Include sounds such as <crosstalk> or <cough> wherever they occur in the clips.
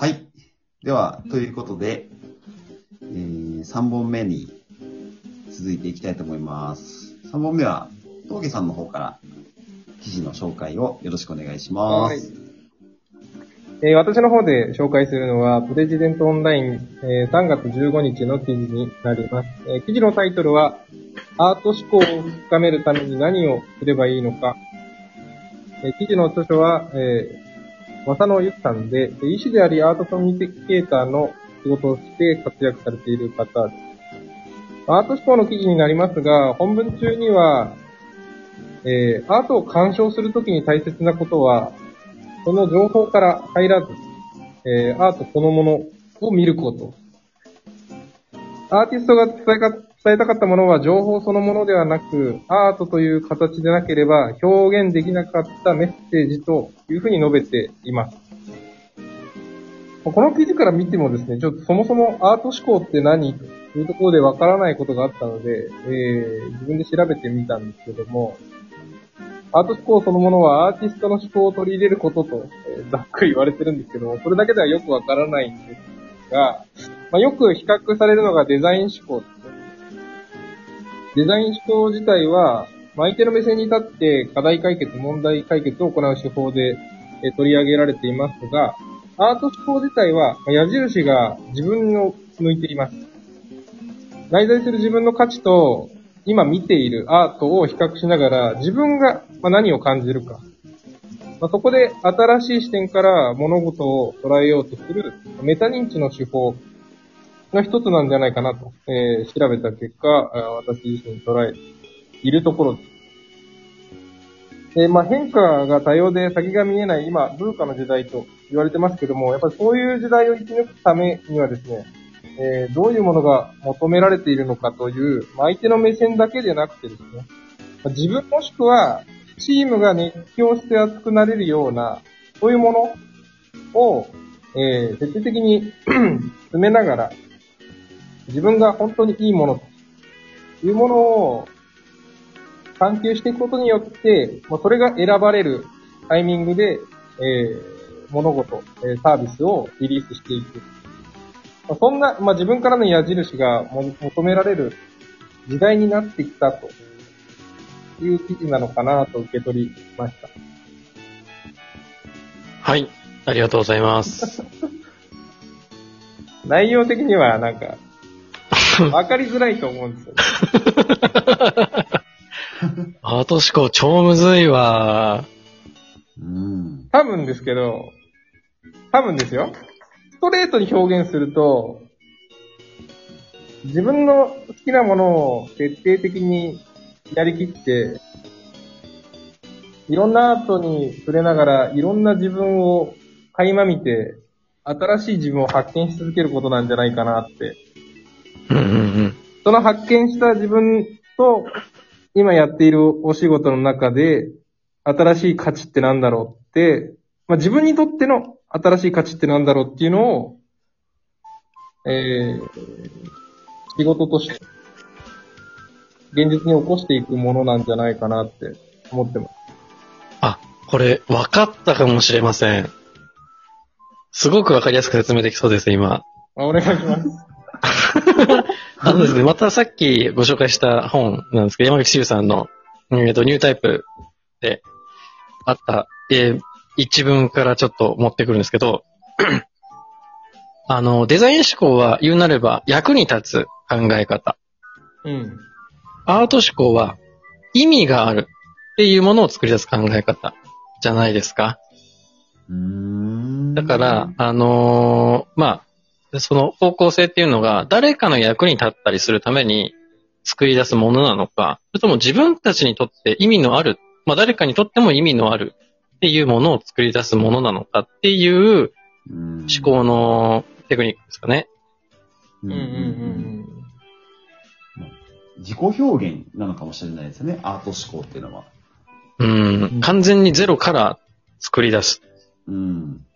はい。では、ということで、えー、3本目に続いていきたいと思います。3本目は、峠さんの方から記事の紹介をよろしくお願いします。えー私の方で紹介するのは、プレジデントオンライン、えー3月15日の記事になります。えー記事のタイトルは、アート思考を深めるために何をすればいいのか。えー記事の著書は、えー、正野ゆきさんで、医師でありアートコミュニケーターの仕事をして活躍されている方です。アート思考の記事になりますが、本文中には、えーアートを鑑賞するときに大切なことは、その情報から入らず、えーアートそのものを見ること。アーティストが伝えか伝えたかったものは情報そのものではなく、アートという形でなければ表現できなかったメッセージというふうに述べています。この記事から見てもですね、ちょっとそもそもアート思考って何というところでわからないことがあったので、えー自分で調べてみたんですけども、アート思考そのものはアーティストの思考を取り入れることと、えーざっくり言われてるんですけども、それだけではよくわからないんですが、まあ、よく比較されるのがデザイン思考。デザイン思考自体は、相手の目線に立って課題解決、問題解決を行う手法で取り上げられていますが、アート思考自体は矢印が自分を向いています。内在する自分の価値と今見ているアートを比較しながら自分が何を感じるか。ま、そこで新しい視点から物事を捉えようとするメタ認知の手法の一つなんじゃないかなと、えー調べた結果、私自身捉えているところです。でまあ、変化が多様で先が見えない今、文化の時代と言われてますけども、やっぱりそういう時代を生き抜くためにはですね、えーどういうものが求められているのかという、まあ相手の目線だけでなくてですね、まあ自分もしくはチームが熱狂して熱くなれるような、そういうものを、えー徹底的に <clears throat> 詰めながら、自分が本当にいいものというものを探求していくことによって、まあ、それが選ばれるタイミングで、えー物事、えーサービスをリリースしていく。まあ、そんな、まあ、自分からの矢印がも求められる時代になってきたという記事なのかなと受け取りました。はい。ありがとうございます。<laughs> 内容的にはなんか、わかりづらいと思うんですよね。アート思考超むずいわ。うん。多分ですけど、多分ですよ。ストレートに表現すると、自分の好きなものを徹底的にやりきって、いろんなアートに触れながら、いろんな自分を垣間見て、新しい自分を発見し続けることなんじゃないかなって。うんうんうん。その発見した自分と、今やっているお仕事の中で、新しい価値ってなんだろうって、まあ、自分にとっての新しい価値ってなんだろうっていうのを、えー、仕事として、現実に起こしていくものなんじゃないかなって思ってます。あ、これ、分かったかもしれません。すごく分かりやすく説明できそうです、今。あお願いします。<laughs> あのですね、またさっきご紹介した本なんですけど、山口周さんの、えっと、ニュータイプであった、えー一文からちょっと持ってくるんですけど、<clears throat> あの、デザイン思考は言うなれば役に立つ考え方。うん。アート思考は意味があるっていうものを作り出す考え方じゃないですか。うーん。だから、あのーまあ、その方向性っていうのが誰かの役に立ったりするために作り出すものなのか、それとも自分たちにとって意味のある、まあ誰かにとっても意味のあるっていうものを作り出すものなのかっていう思思考のテクニックですかね。うんうんうん自己表現なのかもしれないですね。アート思考っていうのは。うん、完全にゼロから作り出す。うん。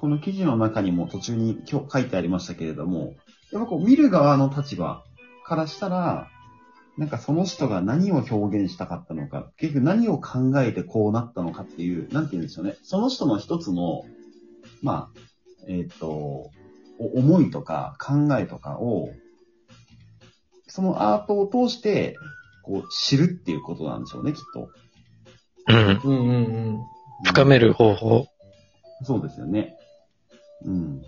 この記事の中にも途中に今日書いてありましたけれども、やっぱこう見る側の立場からしたら、なんかその人が何を表現したかったのか、結局何を考えてこうなったのかっていう、なんて言うんでしょうね。その人の一つの、まあ、えっ、と、お思いとか考えとかを、そのアートを通して、こう、知るっていうことなんでしょうね、きっと。うん。うんうんうん。深める方法。そうですよね。うん。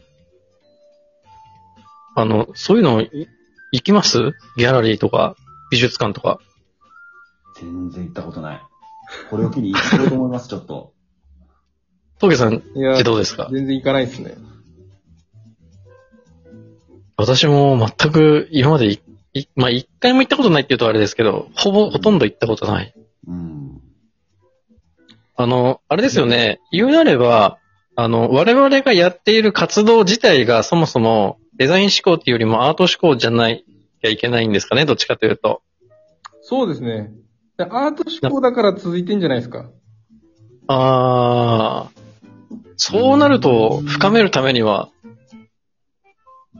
あの、そういうのい行きます？ギャラリーとか、美術館とか。全然行ったことない。これを機に行こうと思います、ちょっと。峠さんっいやて、どうですか？全然行かないですね。私も全く今までい、いまあ、一回も行ったことないって言うとあれですけど、ほぼ、ほとんど行ったことない。うん。あの、あれですよね。言うなれば、あの、我々がやっている活動自体がそもそもデザイン思考っていうよりもアート思考じゃないきゃいけないんですかね、どっちかというと。そうですね。でアート思考だから続いてんじゃないですか。あー、そうなると深めるためには、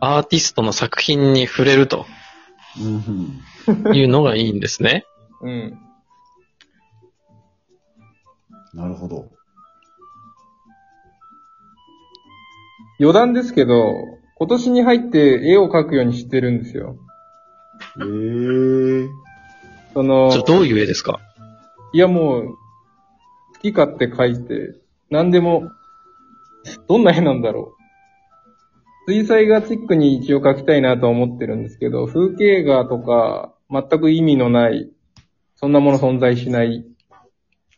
アーティストの作品に触れるとうん。いうのがいいんですね。うん。なるほど。余談ですけど、今年に入って絵を描くようにしてるんですよ。ええー。そのちょ、どういう絵ですか？いやもう、好き勝手描いて、何でも、どんな絵なんだろう。水彩画チックに一応描きたいなとは思ってるんですけど、風景画とか、全く意味のない、そんなもの存在しない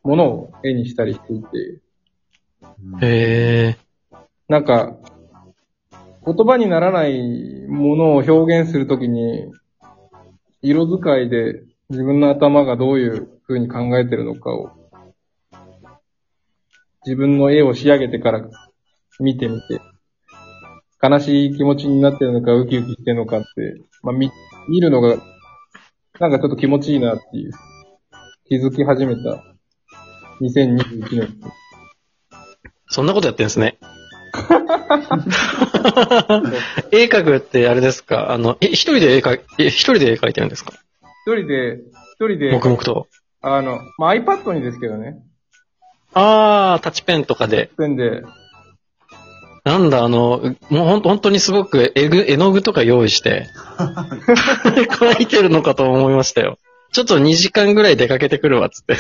ものを絵にしたりしていて、へなんか、言葉にならないものを表現するときに、色使いで自分の頭がどういう風に考えてるのかを、自分の絵を仕上げてから見てみて、悲しい気持ちになってるのか、ウキウキしてるのかって、まあ、見、見るのが、なんかちょっと気持ちいいなっていう、気づき始めた2021年。そんなことやってんですね。<laughs> <laughs> 絵描くってあれですか？あの、え、一人で絵描い、え、一人で絵描いてるんですか？一人で、一人で、黙々と。あの、まあ、iPad にですけどね。あー、タッチペンとかで。ペンで、なんだ、あの、もうほん本当にすごく絵具、絵の具とか用意して、<laughs> 描いてるのかと思いましたよ。ちょっと2時間ぐらい出かけてくるわ、つって。<laughs>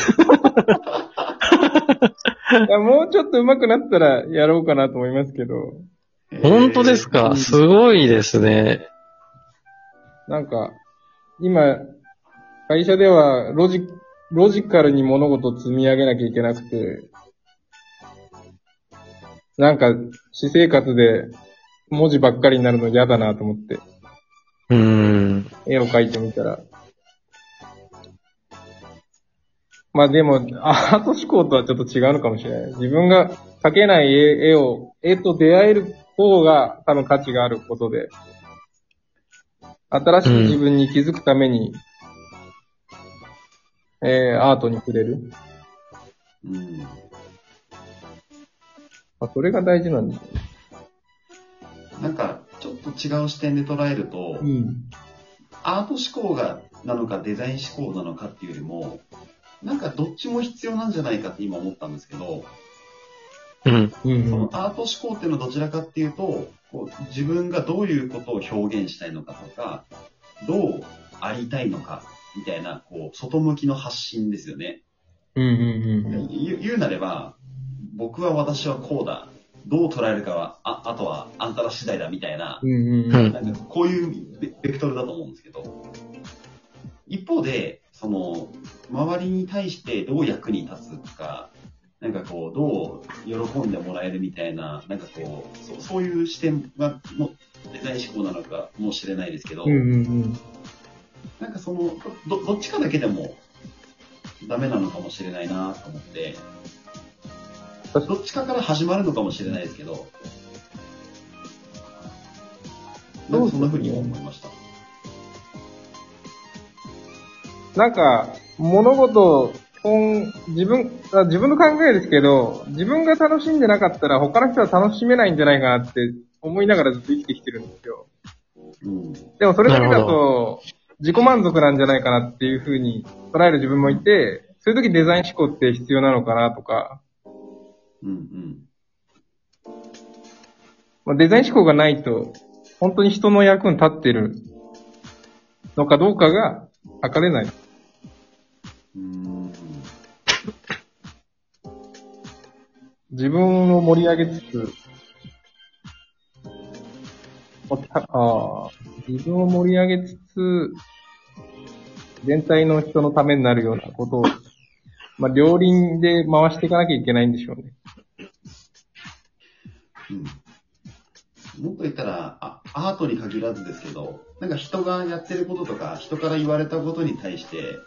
いや、もうちょっと上手くなったらやろうかなと思いますけど、本当ですうかんすごいですね。なんか、今、会社ではロジ、ロジカルに物事を積み上げなきゃいけなくて、なんか、私生活で文字ばっかりになるの嫌だなと思って、うーん。絵を描いてみたら。まあでも、アート思考とはちょっと違うのかもしれない。自分が描けない絵絵を、絵と出会える方が多分価値があることで、新しい自分に気づくために、えー、アートに触れる。うん。まあ、それが大事なんですよ。なんか、ちょっと違う視点で捉えると、ん。アート思考が、なのかデザイン思考なのかっていうよりも、なんかどっちも必要なんじゃないかって今思ったんですけど、うん。うんそのアート思考っていうのはどちらかっていうと、こう自分がどういうことを表現したいのかとか、どうありたいのかみたいな、こう、外向きの発信ですよね。うんうん言う言うなれば、僕は私はこうだ。どう捉えるかは、ああとはあんたら次第だみたいなうん。、うんうんうんなんかこういうベベクトルだと思うんですけど、一方で、その、周りに対してどう役に立つか、なんかこう、どう喜んでもらえるみたいな、なんかこう、そそういう視点が、もデザイン思考なのかもしれないですけど、うんうんうん。なんかそのど、どっちかだけでもダメなのかもしれないなと思って、どっちかから始まるのかもしれないですけど、なんかそんな風に思いました。なんか、物事を、本自分、あ自分の考えですけど、自分が楽しんでなかったら他の人は楽しめないんじゃないかなって思いながらずっと生きてきてるんですよ。うん。でもそれだけだと、自己満足なんじゃないかなっていうふうに捉える自分もいて、そういう時デザイン思考って必要なのかなとか、うんうん。まあ、デザイン思考がないと、本当に人の役に立ってるのかどうかが測れない。うーん。自分を盛り上げつつ、おたあ自分を盛り上げつつ、全体の人のためになるようなことを、まあ、両輪で回していかなきゃいけないんでしょうね。うんもっと言ったらあ、アートに限らずですけど、なんか人がやってることとか、人から言われたことに対して。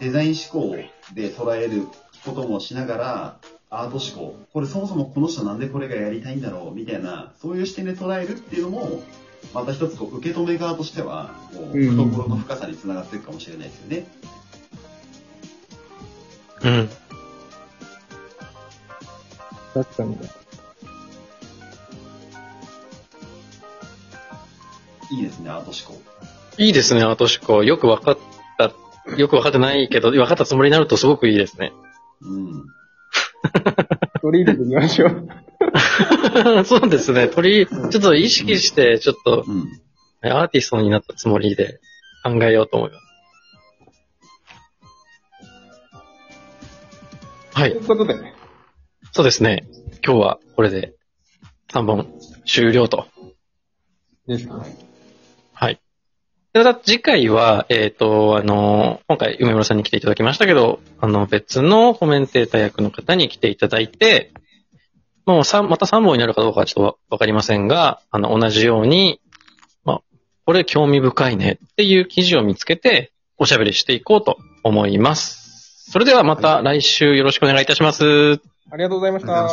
デザイン思考で捉えることもしながら、アート思考。これそもそもこの人なんでこれがやりたいんだろう？みたいな、そういう視点で捉えるっていうのも、また一つこう受け止め側としては、こううん懐の深さにつながっていくかもしれないですよね。うん。確かに。いいですね、アート思考。いいですね、アート思考。よくわかった、よくわかってないけど、分かったつもりになるとすごくいいですね。うん。取り入れてみましょう。<laughs> そうですね。取り、ちょっと意識して、ちょっと、うん。アーティストになったつもりで考えようと思います。はいとい。うことで、そうですね。今日はこれで3本終了と。です。はい。また次回は、えっ、と、あの、今回梅村さんに来ていただきましたけど、あの、別のコメンテーター役の方に来ていただいて、もう三また3本になるかどうかはちょっとわわかりませんが、あの、同じように、まあ、これ興味深いねっていう記事を見つけて、おしゃべりしていこうと思います。それではまた来週よろしくお願いいたします。ありがとうございました。